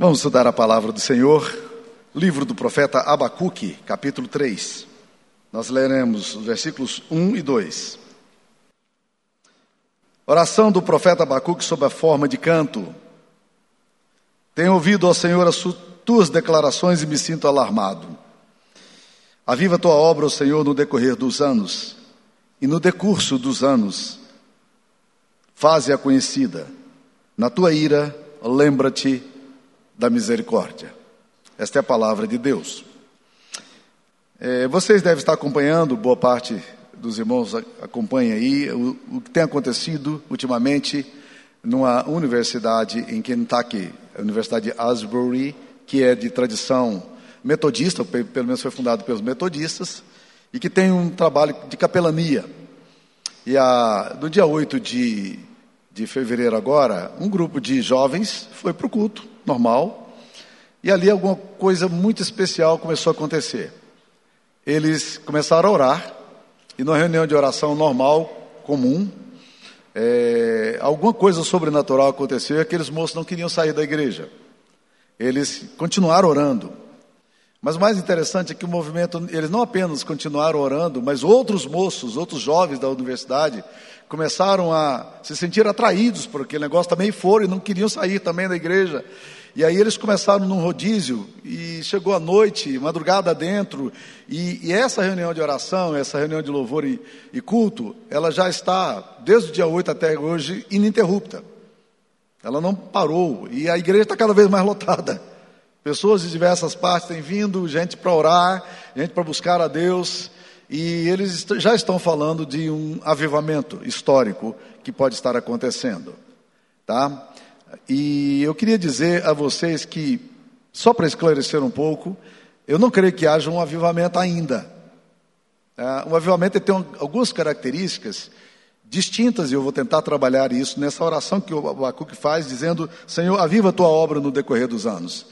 Vamos estudar a palavra do Senhor, livro do profeta Abacuque, capítulo 3. Nós leremos os versículos 1 e 2. Oração do profeta Abacuque sob a forma de canto. Tenho ouvido, ó Senhor, as tuas declarações e me sinto alarmado. Aviva tua obra, ó Senhor, no decorrer dos anos, e no decurso dos anos, faze-a conhecida. Na tua ira, lembra-te da misericórdia. Esta é a palavra de Deus. É, vocês devem estar acompanhando, boa parte dos irmãos acompanha aí, o, o que tem acontecido ultimamente numa universidade em Kentucky, a Universidade de Asbury, que é de tradição metodista, pelo menos foi fundado pelos metodistas, e que tem um trabalho de capelania. E a, no dia 8 de, de fevereiro agora, um grupo de jovens foi para o culto, normal, e ali alguma coisa muito especial começou a acontecer. Eles começaram a orar, e numa reunião de oração normal, comum, é, alguma coisa sobrenatural aconteceu e aqueles moços não queriam sair da igreja. Eles continuaram orando. Mas o mais interessante é que o movimento, eles não apenas continuaram orando, mas outros moços, outros jovens da universidade, começaram a se sentir atraídos por aquele negócio, também foram e não queriam sair também da igreja. E aí eles começaram num rodízio e chegou a noite, madrugada dentro, e, e, essa reunião de oração, essa reunião de louvor e, e, culto, ela já está, desde o dia 8 até hoje, ininterrupta. Ela não parou, e a igreja está cada vez mais lotada. Pessoas de diversas partes têm vindo, gente para orar, gente para buscar a Deus, e eles já estão falando de um avivamento histórico que pode estar acontecendo. Tá? E eu queria dizer a vocês que, só para esclarecer um pouco, eu não creio que haja um avivamento ainda. O avivamento tem algumas características distintas, e eu vou tentar trabalhar isso nessa oração que o Abacuque faz, dizendo: Senhor, aviva a tua obra no decorrer dos anos.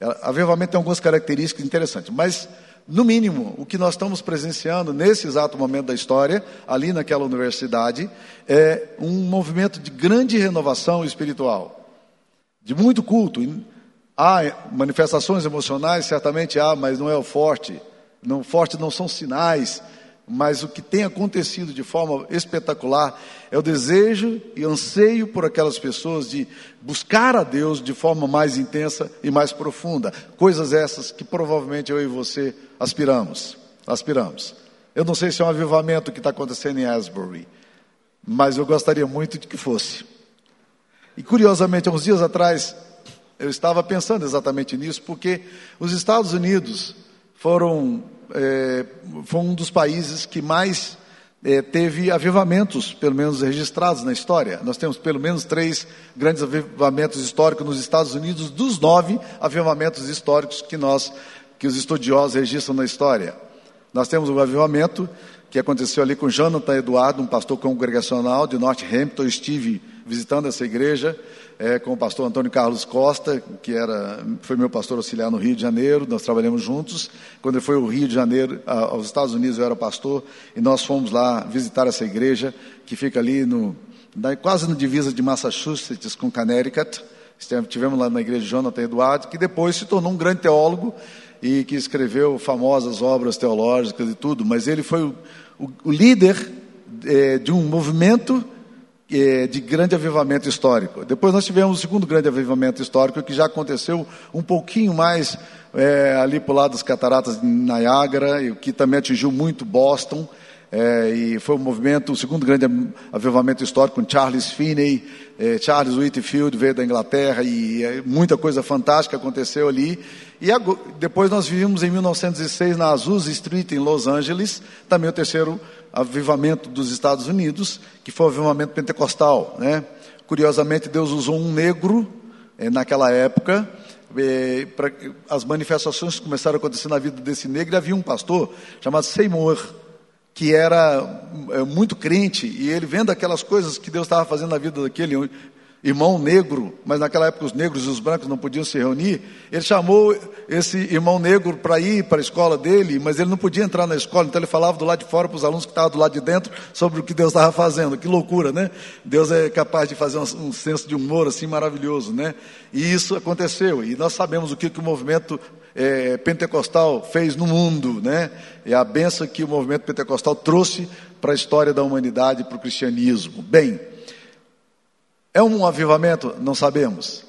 Uh, avivamento tem algumas características interessantes, mas, no mínimo, o que nós estamos presenciando nesse exato momento da história, ali naquela universidade, é um movimento de grande renovação espiritual, de muito culto. Há manifestações emocionais, certamente há, mas não é o forte. Não, forte não são sinais, mas o que tem acontecido de forma espetacular é o desejo e anseio por aquelas pessoas de buscar a Deus de forma mais intensa e mais profunda. Coisas essas que provavelmente eu e você aspiramos. Aspiramos. Eu não sei se é um avivamento que está acontecendo em Asbury, mas eu gostaria muito de que fosse. E curiosamente, há uns dias atrás, eu estava pensando exatamente nisso, porque os Estados Unidos foram, é, foi um dos países que mais é, teve avivamentos, pelo menos registrados na história. Nós temos pelo menos três grandes avivamentos históricos nos Estados Unidos, dos nove avivamentos históricos que nós, que os estudiosos registram na história. Nós temos o avivamento que aconteceu ali com Jonathan Eduardo, um pastor congregacional de Northampton. Eu estive visitando essa igreja é, com o pastor Antônio Carlos Costa, que era, foi meu pastor auxiliar no Rio de Janeiro, nós trabalhamos juntos. Quando ele foi ao Rio de Janeiro, aos Estados Unidos, eu era pastor, e nós fomos lá visitar essa igreja, que fica ali no, quase no divisa de Massachusetts com Connecticut. Tivemos lá na igreja de Jonathan Eduardo, que depois se tornou um grande teólogo e que escreveu famosas obras teológicas e tudo, mas ele foi o, o, o líder é, de um movimento de grande avivamento histórico. Depois nós tivemos o segundo grande avivamento histórico, que já aconteceu um pouquinho mais é, ali para o lado das cataratas de Niagara, e que também atingiu muito Boston. É, e foi um movimento, o segundo grande avivamento histórico com Charles Finney, é, Charles Whitfield veio da Inglaterra e é, muita coisa fantástica aconteceu ali. E depois nós vivimos em 1906 na Azusa Street em Los Angeles, também o terceiro avivamento dos Estados Unidos, que foi o avivamento pentecostal. Né? Curiosamente, Deus usou um negro eh, naquela época. Eh, pra, as manifestações começaram a acontecer na vida desse negro. E havia um pastor chamado Seymour, que era eh, muito crente, e ele vendo aquelas coisas que Deus estava fazendo na vida daquele irmão negro, mas naquela época os negros e os brancos não podiam se reunir. Ele chamou esse irmão negro para ir para a escola dele, mas ele não podia entrar na escola, então ele falava do lado de fora para os alunos que estavam do lado de dentro sobre o que Deus estava fazendo. Que loucura, né? Deus é capaz de fazer um, um senso de humor assim maravilhoso, né? E isso aconteceu. E nós sabemos o que, que o movimento é, pentecostal fez no mundo, né? E a benção que o movimento pentecostal trouxe para a história da humanidade, para o cristianismo. Bem, é um avivamento? Não sabemos.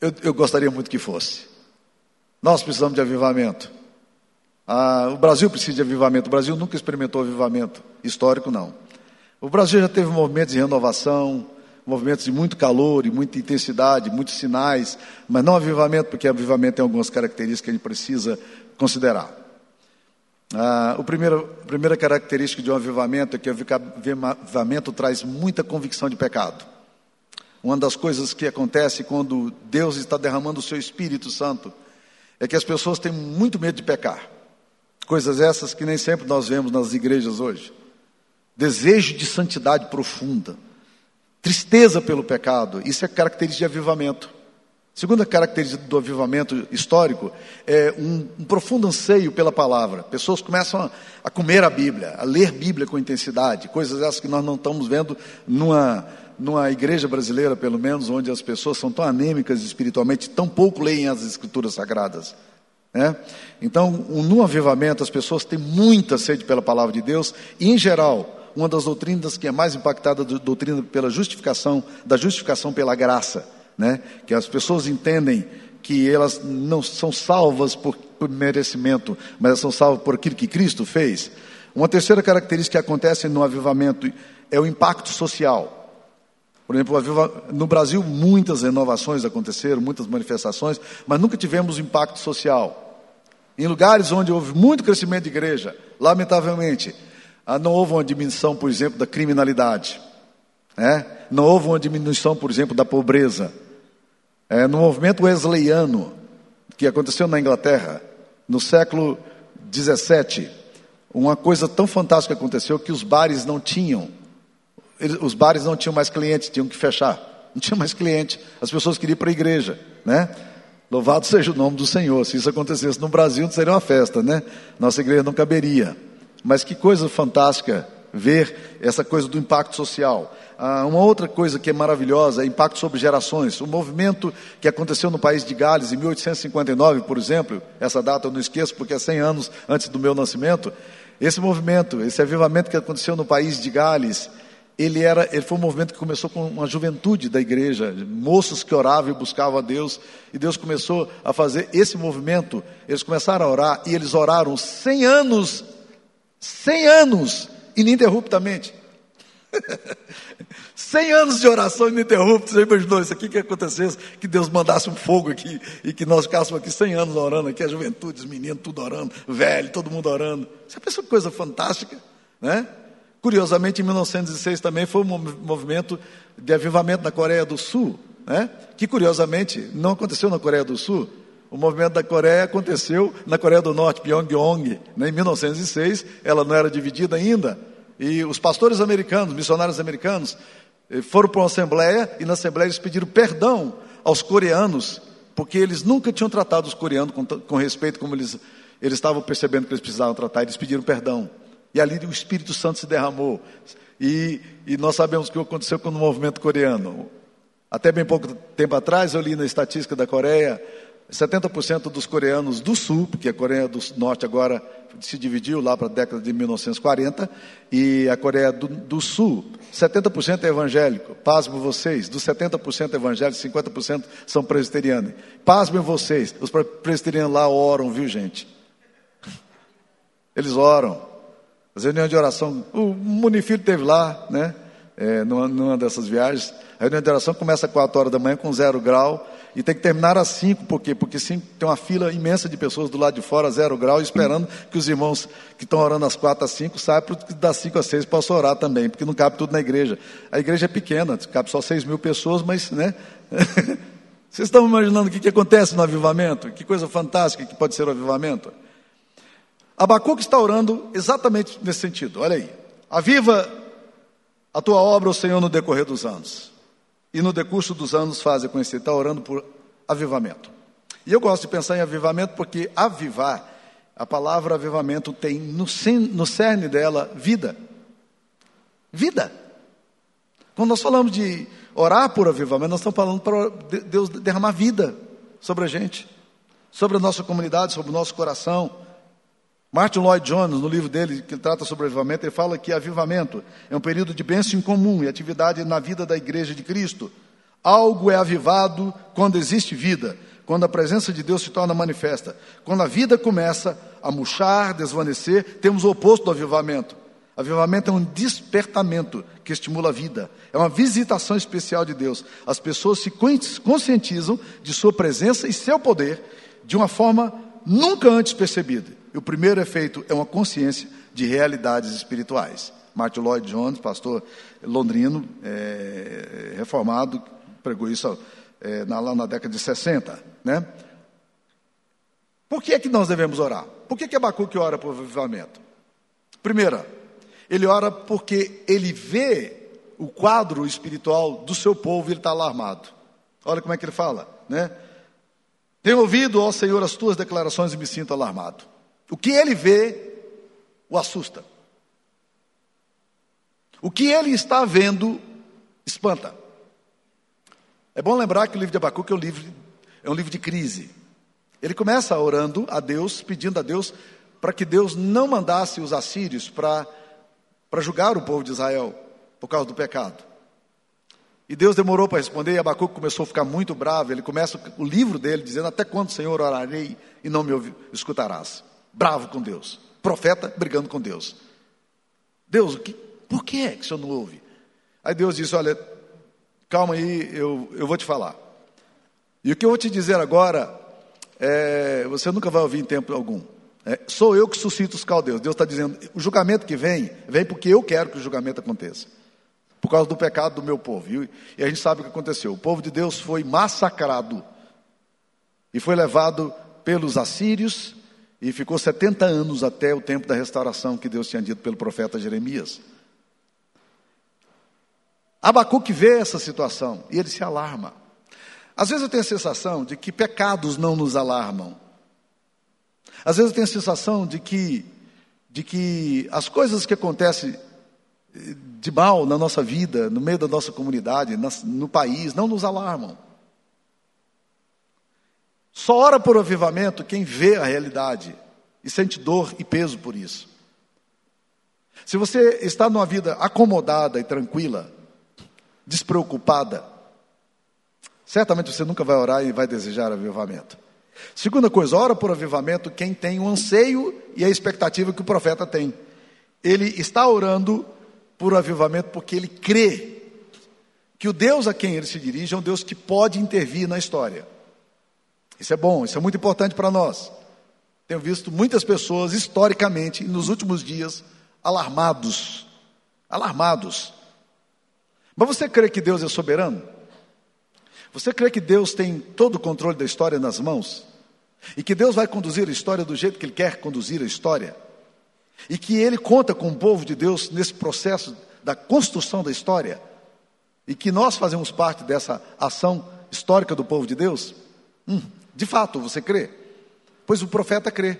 Eu, eu gostaria muito que fosse. Nós precisamos de avivamento. Ah, o Brasil precisa de avivamento. O Brasil nunca experimentou avivamento histórico, não. O Brasil já teve movimentos de renovação, movimentos de muito calor e muita intensidade, muitos sinais, mas não avivamento, porque avivamento tem algumas características que a gente precisa considerar. Ah, o primeiro, a primeira característica de um avivamento é que o avivamento traz muita convicção de pecado. Uma das coisas que acontece quando Deus está derramando o seu Espírito Santo é que as pessoas têm muito medo de pecar. Coisas essas que nem sempre nós vemos nas igrejas hoje. Desejo de santidade profunda, tristeza pelo pecado, isso é característica de avivamento. Segunda característica do avivamento histórico é um, um profundo anseio pela palavra. Pessoas começam a, a, comer a Bíblia, a ler Bíblia com intensidade, coisas essas que nós não estamos vendo numa numa igreja brasileira, pelo menos, onde as pessoas são tão anêmicas espiritualmente, tão pouco leem as escrituras sagradas. Né? Então, no avivamento, as pessoas têm muita sede pela palavra de Deus, e em geral, uma das doutrinas que é mais impactada, a doutrina pela justificação, da justificação pela graça, né? que as pessoas entendem que elas não são salvas por, por merecimento, mas são salvas por aquilo que Cristo fez. Uma terceira característica que acontece no avivamento é o impacto social. Por exemplo, no Brasil muitas renovações aconteceram, muitas manifestações, mas nunca tivemos impacto social. Em lugares onde houve muito crescimento de igreja, lamentavelmente, não houve uma diminuição, por exemplo, da criminalidade. Né? Não houve uma diminuição, por exemplo, da pobreza. É, no movimento wesleyano, que aconteceu na Inglaterra, no século 17, uma coisa tão fantástica aconteceu que os bares não tinham os bares não tinham mais clientes, tinham que fechar. Não tinha mais cliente. As pessoas queriam ir para a igreja, né? Louvado seja o nome do Senhor. Se isso acontecesse no Brasil, seria uma festa, né? Nossa igreja não caberia. Mas que coisa fantástica ver essa coisa do impacto social. Ah, uma outra coisa que é maravilhosa é impacto sobre gerações. O movimento que aconteceu no país de Gales em 1859, por exemplo, essa data eu não esqueço porque é 100 anos antes do meu nascimento. Esse movimento, esse avivamento que aconteceu no país de Gales, ele, era, ele foi um movimento que começou com uma juventude da igreja, moços que oravam e buscavam a Deus, e Deus começou a fazer esse movimento, eles começaram a orar, e eles oraram 100 anos, 100 anos, ininterruptamente. 100 anos de oração ininterrupta, você imaginou isso aqui que acontecesse, que Deus mandasse um fogo aqui, e que nós ficássemos aqui 100 anos orando, aqui a juventude, os meninos tudo orando, velho, todo mundo orando, você pensa que coisa fantástica, né? Curiosamente, em 1906 também foi um movimento de avivamento na Coreia do Sul, né? que curiosamente não aconteceu na Coreia do Sul. O movimento da Coreia aconteceu na Coreia do Norte, Pyongyang, né? em 1906, ela não era dividida ainda. E os pastores americanos, missionários americanos, eh, foram para uma assembleia e na assembleia eles pediram perdão aos coreanos, porque eles nunca tinham tratado os coreanos com, com respeito como eles, eles estavam percebendo que eles precisavam tratar, eles pediram perdão. E ali o Espírito Santo se derramou. E, e nós sabemos o que aconteceu com o movimento coreano. Até bem pouco tempo atrás, eu li na estatística da Coreia, 70% dos coreanos do Sul, porque a Coreia do Norte agora se dividiu lá para a década de 1940, e a Coreia do, do Sul, 70% é evangélico. Pasmem vocês, dos 70% evangélicos, 50% são presbiterianos. Pasmem vocês, os presbiterianos lá oram, viu gente? Eles oram. As reuniões de oração, o Munifilho teve lá, né? É, numa, numa, dessas viagens. A reunião de oração começa às 4 horas da manhã com zero grau e tem que terminar às 5, por quê? Porque tem uma fila imensa de pessoas do lado de fora, zero grau, esperando que os irmãos que estão orando às 4 às 5 saibam que das 5 às 6 possam orar também, porque não cabe tudo na igreja. A igreja é pequena, cabe só 6 mil pessoas, mas, né? Vocês estão imaginando o que, que acontece no avivamento? Que coisa fantástica que pode ser o avivamento? Abacuque está orando exatamente nesse sentido. Olha aí. Aviva a tua obra, o Senhor, no decorrer dos anos. E no decurso dos anos fazem conhecer, está orando por avivamento. E eu gosto de pensar em avivamento porque avivar, a palavra avivamento tem no, no cerne dela vida. Vida. Quando nós falamos de orar por avivamento, nós estamos falando para Deus derramar vida sobre a gente, sobre a nossa comunidade, sobre o nosso coração. Martin Lloyd Jones, no livro dele, que trata sobre avivamento, ele fala que avivamento é um período de bênção comum e atividade na vida da igreja de Cristo. Algo é avivado quando existe vida, quando a presença de Deus se torna manifesta. Quando a vida começa a murchar, desvanecer, temos o oposto do avivamento. Avivamento é um despertamento que estimula a vida. É uma visitação especial de Deus. As pessoas se conscientizam de sua presença e seu poder de uma forma nunca antes percebida. E o primeiro efeito é uma consciência de realidades espirituais. Martin Lloyd Jones, pastor londrino, é, reformado, pregou isso é, na, lá na década de 60. Né? Por que é que nós devemos orar? Por que, que Abacuque ora por avivamento? Primeira, ele ora porque ele vê o quadro espiritual do seu povo e ele está alarmado. Olha como é que ele fala, né? Tenho ouvido, ó Senhor, as tuas declarações e me sinto alarmado. O que ele vê o assusta. O que ele está vendo espanta. É bom lembrar que o livro de Abacuque é um livro, é um livro de crise. Ele começa orando a Deus, pedindo a Deus para que Deus não mandasse os assírios para, julgar o povo de Israel por causa do pecado. E Deus demorou para responder, e Abacuque começou a ficar muito bravo. Ele começa o livro dele dizendo: Até quando, Senhor, orarei e não me escutarás? Bravo com Deus. Profeta brigando com Deus. Deus, que, por que é que o Senhor não ouve? Aí Deus disse: Olha, calma aí, eu, eu vou te falar. E o que eu vou te dizer agora, é, você nunca vai ouvir em tempo algum. É, sou eu que suscito os caldeus. Deus está dizendo: o julgamento que vem, vem porque eu quero que o julgamento aconteça por causa do pecado do meu povo. E a gente sabe o que aconteceu. O povo de Deus foi massacrado e foi levado pelos assírios e ficou 70 anos até o tempo da restauração que Deus tinha dito pelo profeta Jeremias. Abacuque vê essa situação e ele se alarma. Às vezes eu tenho a sensação de que pecados não nos alarmam. Às vezes eu tenho a sensação de que, de que as coisas que acontecem de mal na nossa vida, no meio da nossa comunidade, no país, não nos alarmam. Só ora por avivamento quem vê a realidade e sente dor e peso por isso. Se você está numa vida acomodada e tranquila, despreocupada, certamente você nunca vai orar e vai desejar avivamento. Segunda coisa, ora por avivamento quem tem o anseio e a expectativa que o profeta tem. Ele está orando por avivamento porque ele crê que o Deus a quem ele se dirige é um Deus que pode intervir na história. Isso é bom, isso é muito importante para nós. Tenho visto muitas pessoas, historicamente, nos últimos dias, alarmados. Alarmados. Mas você crê que Deus é soberano? Você crê que Deus tem todo o controle da história nas mãos? E que Deus vai conduzir a história do jeito que Ele quer conduzir a história? E que ele conta com o povo de Deus nesse processo da construção da história. E que nós fazemos parte dessa ação histórica do povo de Deus? Hum, de fato, você crê? Pois o profeta crê.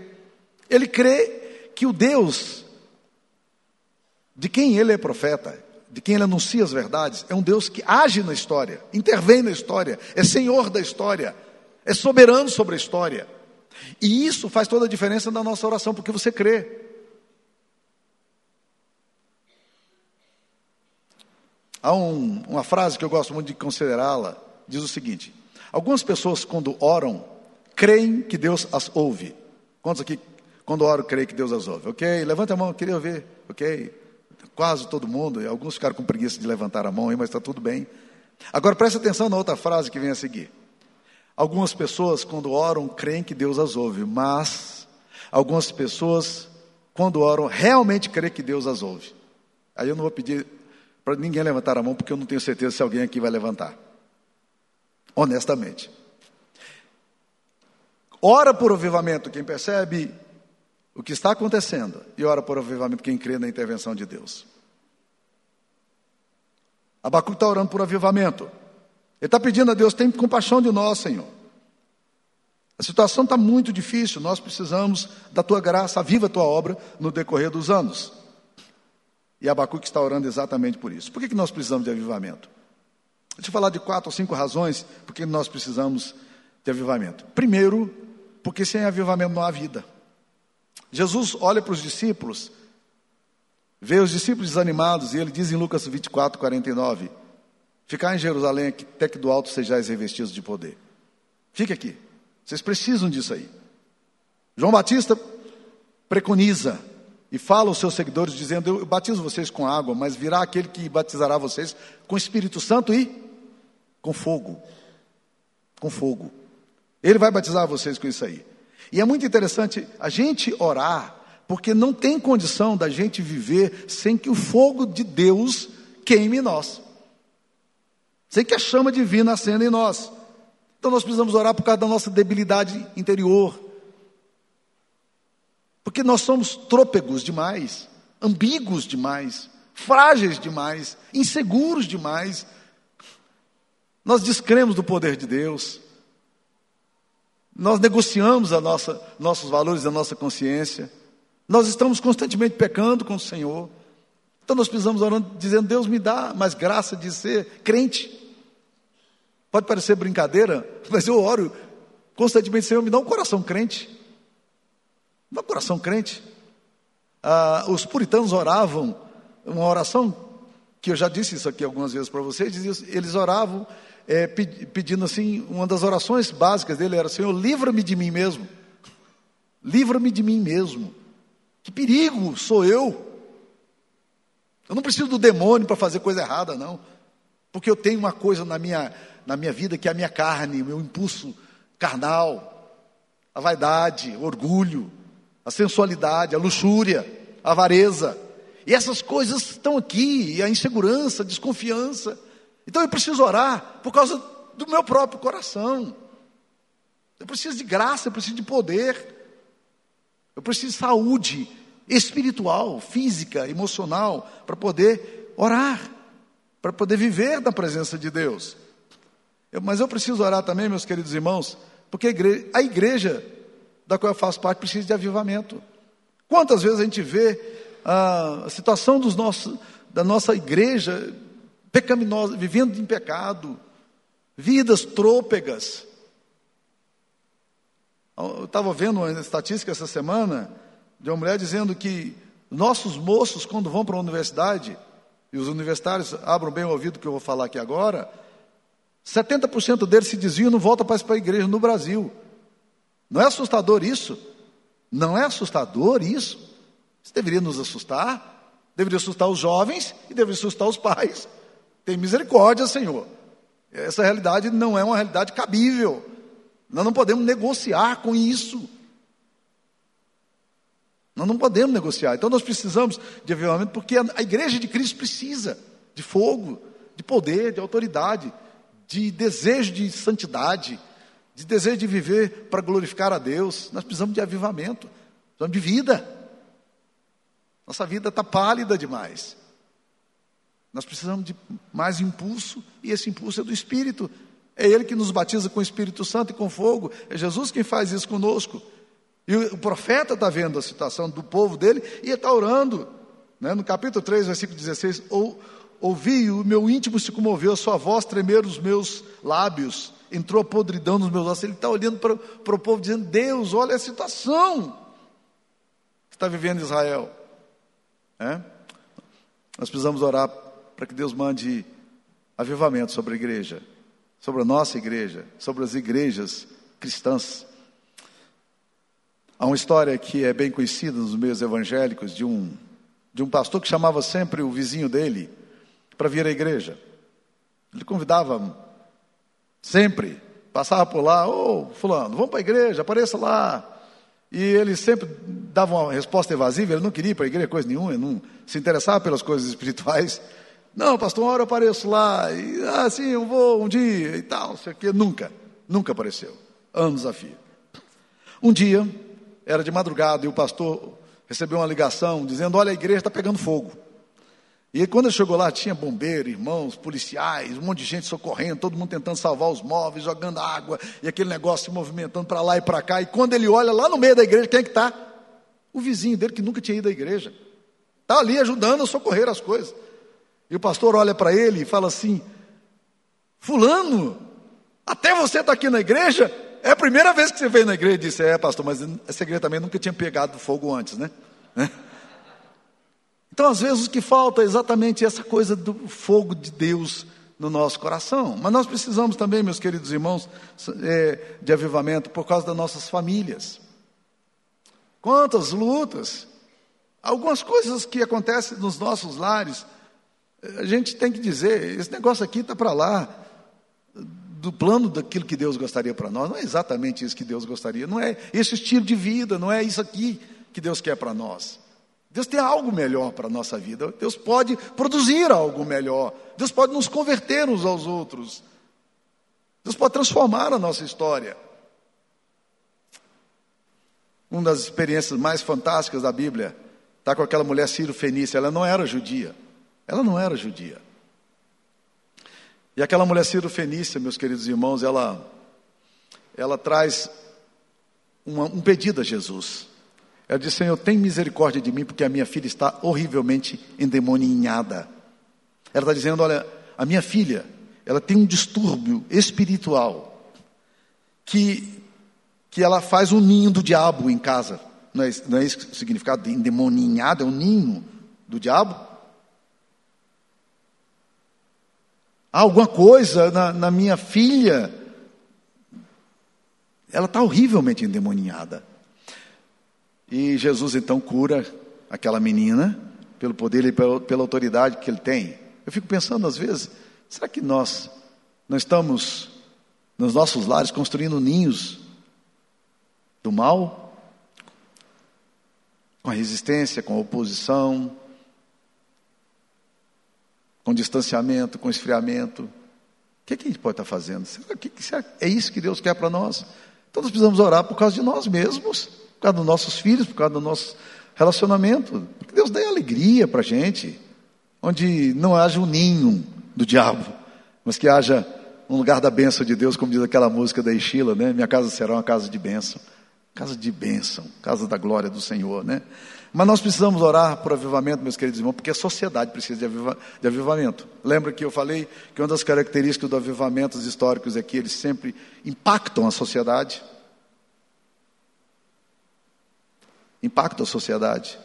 Ele crê que o Deus de quem ele é profeta, de quem ele anuncia as verdades, é um Deus que age na história, intervém na história, é senhor da história, é soberano sobre a história. E isso faz toda a diferença na nossa oração, porque você crê. Há um, uma frase que eu gosto muito de considerá-la, diz o seguinte: algumas pessoas, quando oram, creem que Deus as ouve. Quantos aqui, quando oram, creem que Deus as ouve? Ok? Levanta a mão, queria ouvir. Ok? Quase todo mundo, alguns ficaram com preguiça de levantar a mão, mas está tudo bem. Agora preste atenção na outra frase que vem a seguir. Algumas pessoas, quando oram, creem que Deus as ouve, mas algumas pessoas, quando oram, realmente creem que Deus as ouve. Aí eu não vou pedir para ninguém levantar a mão, porque eu não tenho certeza se alguém aqui vai levantar. Honestamente. Ora por avivamento quem percebe o que está acontecendo, e ora por avivamento quem crê na intervenção de Deus. Abacu está orando por avivamento. Ele está pedindo a Deus: tem compaixão de nós, Senhor. A situação está muito difícil, nós precisamos da tua graça, viva a tua obra no decorrer dos anos. E Abacuque está orando exatamente por isso. Por que, que nós precisamos de avivamento? Deixa eu falar de quatro ou cinco razões por que nós precisamos de avivamento. Primeiro, porque sem avivamento não há vida. Jesus olha para os discípulos, vê os discípulos desanimados, e ele diz em Lucas 24, 49: Ficar em Jerusalém até que do alto sejais revestidos de poder. Fique aqui, vocês precisam disso aí. João Batista preconiza e fala aos seus seguidores, dizendo: Eu batizo vocês com água, mas virá aquele que batizará vocês com Espírito Santo e com fogo. Com fogo. Ele vai batizar vocês com isso aí. E é muito interessante a gente orar, porque não tem condição da gente viver sem que o fogo de Deus queime em nós, sem que a chama divina acenda em nós. Então nós precisamos orar por causa da nossa debilidade interior, porque nós somos trôpegos demais, ambíguos demais, frágeis demais, inseguros demais. Nós descremos do poder de Deus. Nós negociamos a nossa, nossos valores, a nossa consciência. Nós estamos constantemente pecando com o Senhor. Então nós precisamos orando, dizendo: Deus me dá mais graça de ser crente. Pode parecer brincadeira, mas eu oro constantemente, Senhor, me dá um coração crente. Me dá um coração crente. Ah, os puritanos oravam uma oração que eu já disse isso aqui algumas vezes para vocês. Eles oravam é, pedindo assim, uma das orações básicas dele era: Senhor, livra-me de mim mesmo. Livra-me de mim mesmo. Que perigo sou eu. Eu não preciso do demônio para fazer coisa errada, não. Porque eu tenho uma coisa na minha, na minha vida que é a minha carne, o meu impulso carnal, a vaidade, o orgulho, a sensualidade, a luxúria, a avareza. E essas coisas estão aqui, e a insegurança, a desconfiança. Então eu preciso orar por causa do meu próprio coração. Eu preciso de graça, eu preciso de poder. Eu preciso de saúde espiritual, física, emocional, para poder orar, para poder viver na presença de Deus. Eu, mas eu preciso orar também, meus queridos irmãos, porque a igreja, a igreja da qual eu faço parte precisa de avivamento. Quantas vezes a gente vê a situação dos nossos, da nossa igreja pecaminosa, vivendo em pecado, vidas trôpegas. Eu estava vendo uma estatística essa semana de uma mulher dizendo que nossos moços, quando vão para a universidade, e os universitários abram bem o ouvido que eu vou falar aqui agora, 70% deles se desviam e não voltam mais para a igreja no Brasil. Não é assustador isso? Não é assustador isso? Isso deveria nos assustar, deveria assustar os jovens e deveria assustar os pais. Tem misericórdia, Senhor. Essa realidade não é uma realidade cabível. Nós não podemos negociar com isso. Nós não podemos negociar. Então nós precisamos de avivamento porque a igreja de Cristo precisa de fogo, de poder, de autoridade, de desejo de santidade, de desejo de viver para glorificar a Deus. Nós precisamos de avivamento, precisamos de vida. Nossa vida está pálida demais. Nós precisamos de mais impulso, e esse impulso é do Espírito. É Ele que nos batiza com o Espírito Santo e com fogo. É Jesus quem faz isso conosco. E o profeta está vendo a situação do povo dele e está orando. Né? No capítulo 3, versículo 16: Ou, Ouvi, o meu íntimo se comoveu, a sua voz tremer os meus lábios, entrou a podridão nos meus ossos. Ele está olhando para, para o povo, dizendo: Deus, olha a situação que está vivendo Israel. É? Nós precisamos orar para que Deus mande avivamento sobre a igreja, sobre a nossa igreja, sobre as igrejas cristãs. Há uma história que é bem conhecida nos meios evangélicos de um, de um pastor que chamava sempre o vizinho dele para vir à igreja. Ele convidava sempre, passava por lá, ô oh, fulano, vamos para a igreja, apareça lá. E ele sempre dava uma resposta evasiva, ele não queria ir para a igreja coisa nenhuma, ele não se interessava pelas coisas espirituais. Não, pastor, uma hora eu apareço lá, e ah, sim, eu vou um dia e tal, sei o quê. Nunca, nunca apareceu. Anos a fio. Um dia, era de madrugada, e o pastor recebeu uma ligação dizendo: Olha, a igreja está pegando fogo. E quando ele chegou lá, tinha bombeiro, irmãos, policiais, um monte de gente socorrendo, todo mundo tentando salvar os móveis, jogando água, e aquele negócio se movimentando para lá e para cá. E quando ele olha lá no meio da igreja, quem é que está? O vizinho dele que nunca tinha ido à igreja. Está ali ajudando a socorrer as coisas. E o pastor olha para ele e fala assim: Fulano, até você está aqui na igreja? É a primeira vez que você veio na igreja. Ele disse: É, pastor, mas essa igreja também nunca tinha pegado fogo antes, né? né? Então, às vezes, o que falta é exatamente essa coisa do fogo de Deus no nosso coração. Mas nós precisamos também, meus queridos irmãos, é, de avivamento por causa das nossas famílias. Quantas lutas, algumas coisas que acontecem nos nossos lares, a gente tem que dizer: esse negócio aqui está para lá, do plano daquilo que Deus gostaria para nós. Não é exatamente isso que Deus gostaria, não é esse estilo de vida, não é isso aqui que Deus quer para nós. Deus tem algo melhor para a nossa vida. Deus pode produzir algo melhor. Deus pode nos converter uns aos outros. Deus pode transformar a nossa história. Uma das experiências mais fantásticas da Bíblia está com aquela mulher Ciro Fenícia. Ela não era judia. Ela não era judia. E aquela mulher Ciro Fenícia, meus queridos irmãos, ela, ela traz uma, um pedido a Jesus. Ela disse: Senhor, tem misericórdia de mim, porque a minha filha está horrivelmente endemoninhada. Ela está dizendo: Olha, a minha filha, ela tem um distúrbio espiritual, que, que ela faz um ninho do diabo em casa. Não é, não é isso o significado de endemoninhada? É um ninho do diabo? Há alguma coisa na, na minha filha. Ela está horrivelmente endemoninhada. E Jesus então cura aquela menina, pelo poder e pela, pela autoridade que ele tem. Eu fico pensando às vezes, será que nós não estamos nos nossos lares construindo ninhos do mal? Com a resistência, com a oposição, com distanciamento, com esfriamento. O que, é que a gente pode estar fazendo? É isso que Deus quer para nós? Então nós precisamos orar por causa de nós mesmos por causa dos nossos filhos, por causa do nosso relacionamento. Que Deus dê alegria para a gente, onde não haja um ninho do diabo, mas que haja um lugar da bênção de Deus, como diz aquela música da Estila, né? Minha casa será uma casa de bênção. Casa de bênção, casa da glória do Senhor, né? Mas nós precisamos orar por avivamento, meus queridos irmãos, porque a sociedade precisa de, aviva, de avivamento. Lembra que eu falei que uma das características do avivamento históricos é que eles sempre impactam a sociedade. impacta a sociedade.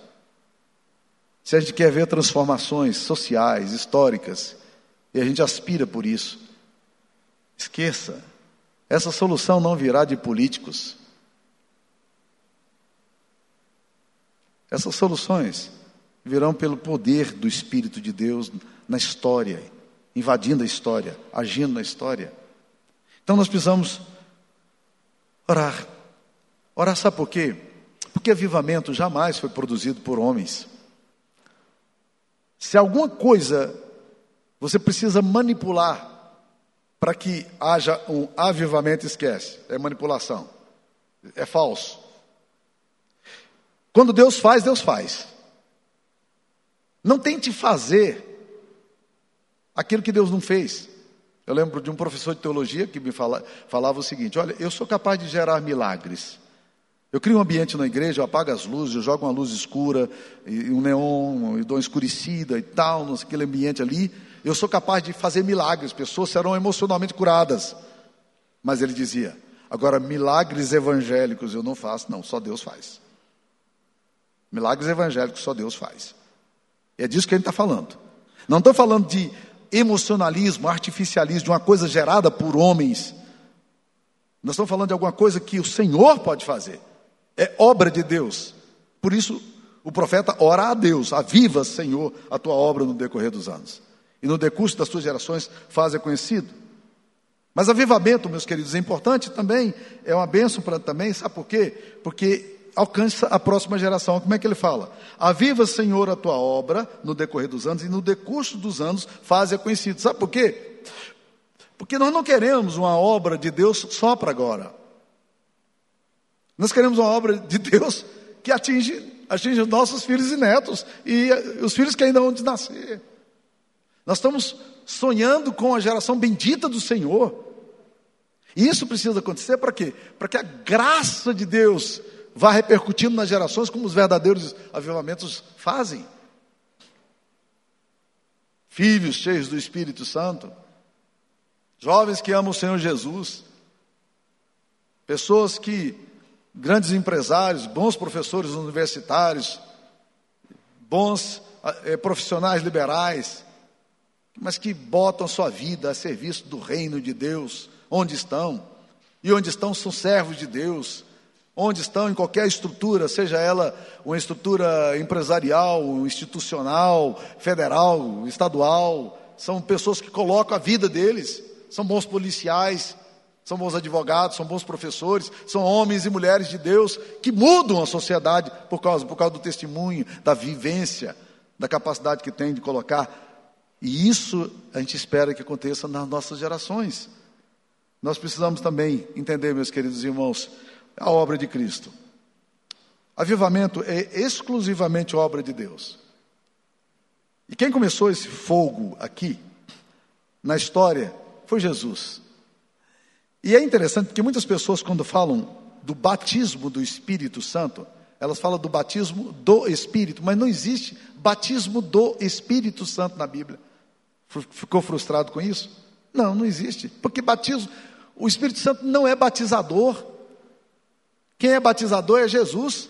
Se a gente quer ver transformações sociais, históricas, e a gente aspira por isso, esqueça, essa solução não virá de políticos. Essas soluções virão pelo poder do Espírito de Deus na história, invadindo a história, agindo na história. Então nós precisamos orar. Orar, sabe por quê? Porque avivamento jamais foi produzido por homens. Se alguma coisa você precisa manipular para que haja um avivamento, esquece, é manipulação, é falso. Quando Deus faz, Deus faz. Não tente fazer aquilo que Deus não fez. Eu lembro de um professor de teologia que me fala, falava o seguinte: Olha, eu sou capaz de gerar milagres. Eu crio um ambiente na igreja, eu apago as luzes, eu jogo uma luz escura, e um neon, e dou uma escurecida e tal, naquele ambiente ali. Eu sou capaz de fazer milagres, pessoas serão emocionalmente curadas. Mas ele dizia: agora, milagres evangélicos eu não faço, não, só Deus faz. Milagres evangélicos só Deus faz. É disso que a gente está falando. Não estou falando de emocionalismo, artificialismo, de uma coisa gerada por homens. Nós estamos falando de alguma coisa que o Senhor pode fazer é obra de Deus. Por isso, o profeta ora a Deus, aviva, Senhor, a tua obra no decorrer dos anos. E no decurso das suas gerações, faça conhecido. Mas avivamento, meus queridos, é importante também, é uma bênção para também, sabe por quê? Porque alcança a próxima geração. Como é que ele fala? Aviva, Senhor, a tua obra no decorrer dos anos, e no decurso dos anos, faça conhecido. Sabe por quê? Porque nós não queremos uma obra de Deus só para agora. Nós queremos uma obra de Deus que atinge, atinge os nossos filhos e netos e os filhos que ainda vão nascer. Nós estamos sonhando com a geração bendita do Senhor. E isso precisa acontecer para quê? Para que a graça de Deus vá repercutindo nas gerações como os verdadeiros avivamentos fazem. Filhos cheios do Espírito Santo, jovens que amam o Senhor Jesus, pessoas que, grandes empresários, bons professores universitários, bons eh, profissionais liberais, mas que botam sua vida a serviço do reino de Deus, onde estão. E onde estão são servos de Deus. Onde estão em qualquer estrutura, seja ela uma estrutura empresarial, institucional, federal, estadual, são pessoas que colocam a vida deles, são bons policiais, são bons advogados, são bons professores, são homens e mulheres de Deus que mudam a sociedade por causa, por causa do testemunho, da vivência, da capacidade que tem de colocar. E isso a gente espera que aconteça nas nossas gerações. Nós precisamos também entender, meus queridos irmãos, a obra de Cristo. Avivamento é exclusivamente obra de Deus. E quem começou esse fogo aqui, na história, foi Jesus. E é interessante porque muitas pessoas, quando falam do batismo do Espírito Santo, elas falam do batismo do Espírito, mas não existe batismo do Espírito Santo na Bíblia. Ficou frustrado com isso? Não, não existe. Porque batismo, o Espírito Santo não é batizador. Quem é batizador é Jesus.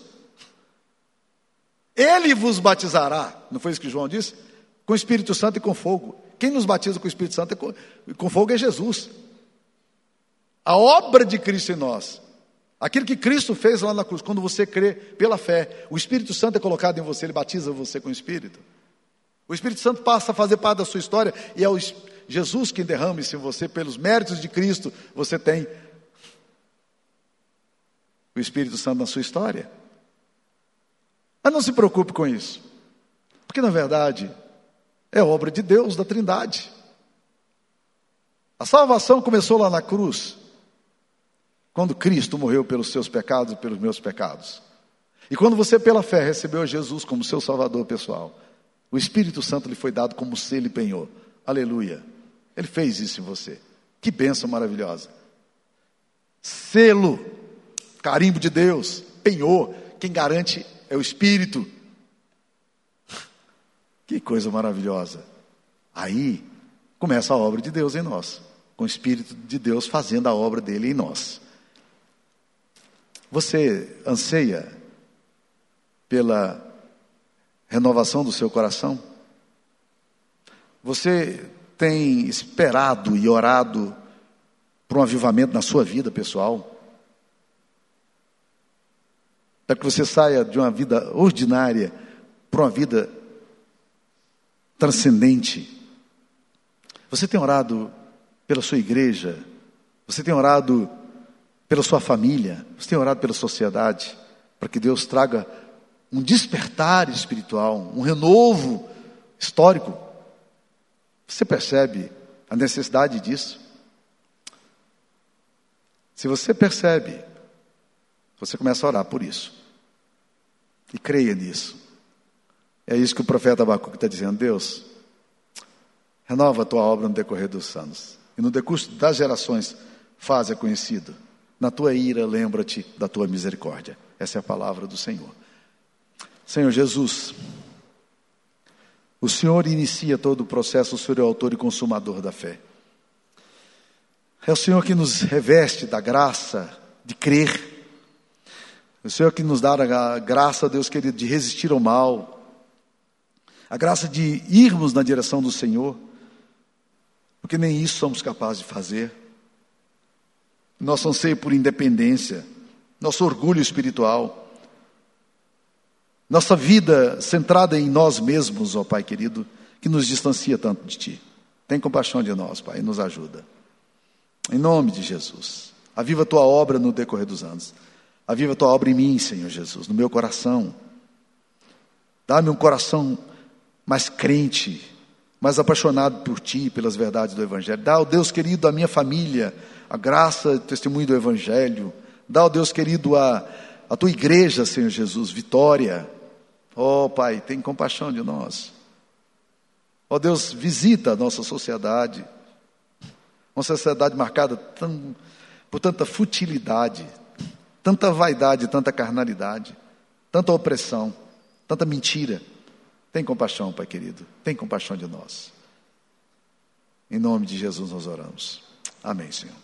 Ele vos batizará, não foi isso que João disse? Com o Espírito Santo e com fogo. Quem nos batiza com o Espírito Santo e com, com fogo é Jesus. A obra de Cristo em nós. Aquilo que Cristo fez lá na cruz, quando você crê pela fé, o Espírito Santo é colocado em você, ele batiza você com o Espírito. O Espírito Santo passa a fazer parte da sua história e é o Jesus que derrama isso em você, pelos méritos de Cristo, você tem o Espírito Santo na sua história. Mas não se preocupe com isso, porque na verdade é obra de Deus, da Trindade. A salvação começou lá na cruz, quando Cristo morreu pelos seus pecados e pelos meus pecados. E quando você, pela fé, recebeu Jesus como seu Salvador pessoal. O Espírito Santo lhe foi dado como selo e penhor. Aleluia. Ele fez isso em você. Que bênção maravilhosa. Selo, carimbo de Deus, penhor. Quem garante é o Espírito. Que coisa maravilhosa. Aí começa a obra de Deus em nós, com o Espírito de Deus fazendo a obra dele em nós. Você anseia pela renovação do seu coração? Você tem esperado e orado por um avivamento na sua vida pessoal? Para que você saia de uma vida ordinária para uma vida transcendente. Você tem orado pela sua igreja? Você tem orado pela sua família? Você tem orado pela sociedade? Para que Deus traga um despertar espiritual, um renovo histórico. Você percebe a necessidade disso? Se você percebe, você começa a orar por isso. E creia nisso. É isso que o profeta Abacuque está dizendo, Deus, renova a tua obra no decorrer dos anos. E no decurso das gerações, faz-a conhecido. Na tua ira, lembra-te da tua misericórdia. Essa é a palavra do Senhor. Senhor Jesus, o Senhor inicia todo o processo, o Senhor é o autor e consumador da fé. É o Senhor que nos reveste da graça de crer. O Senhor que nos dá a graça, Deus querido, de resistir ao mal. A graça de irmos na direção do Senhor. Porque nem isso somos capazes de fazer. Nosso anseio por independência, nosso orgulho espiritual nossa vida centrada em nós mesmos, ó Pai querido, que nos distancia tanto de Ti. Tem compaixão de nós, Pai, e nos ajuda. Em nome de Jesus. Aviva a Tua obra no decorrer dos anos. Aviva a Tua obra em mim, Senhor Jesus, no meu coração. Dá-me um coração mais crente, mais apaixonado por Ti, pelas verdades do Evangelho. Dá ao Deus querido a minha família a graça e testemunho do Evangelho. Dá ao Deus querido a, a Tua igreja, Senhor Jesus, vitória Oh, Pai, tem compaixão de nós. Ó Deus, visita a nossa sociedade, uma sociedade marcada tão, por tanta futilidade, tanta vaidade, tanta carnalidade, tanta opressão, tanta mentira. Tem compaixão, Pai querido, tem compaixão de nós. Em nome de Jesus nós oramos. Amém, Senhor.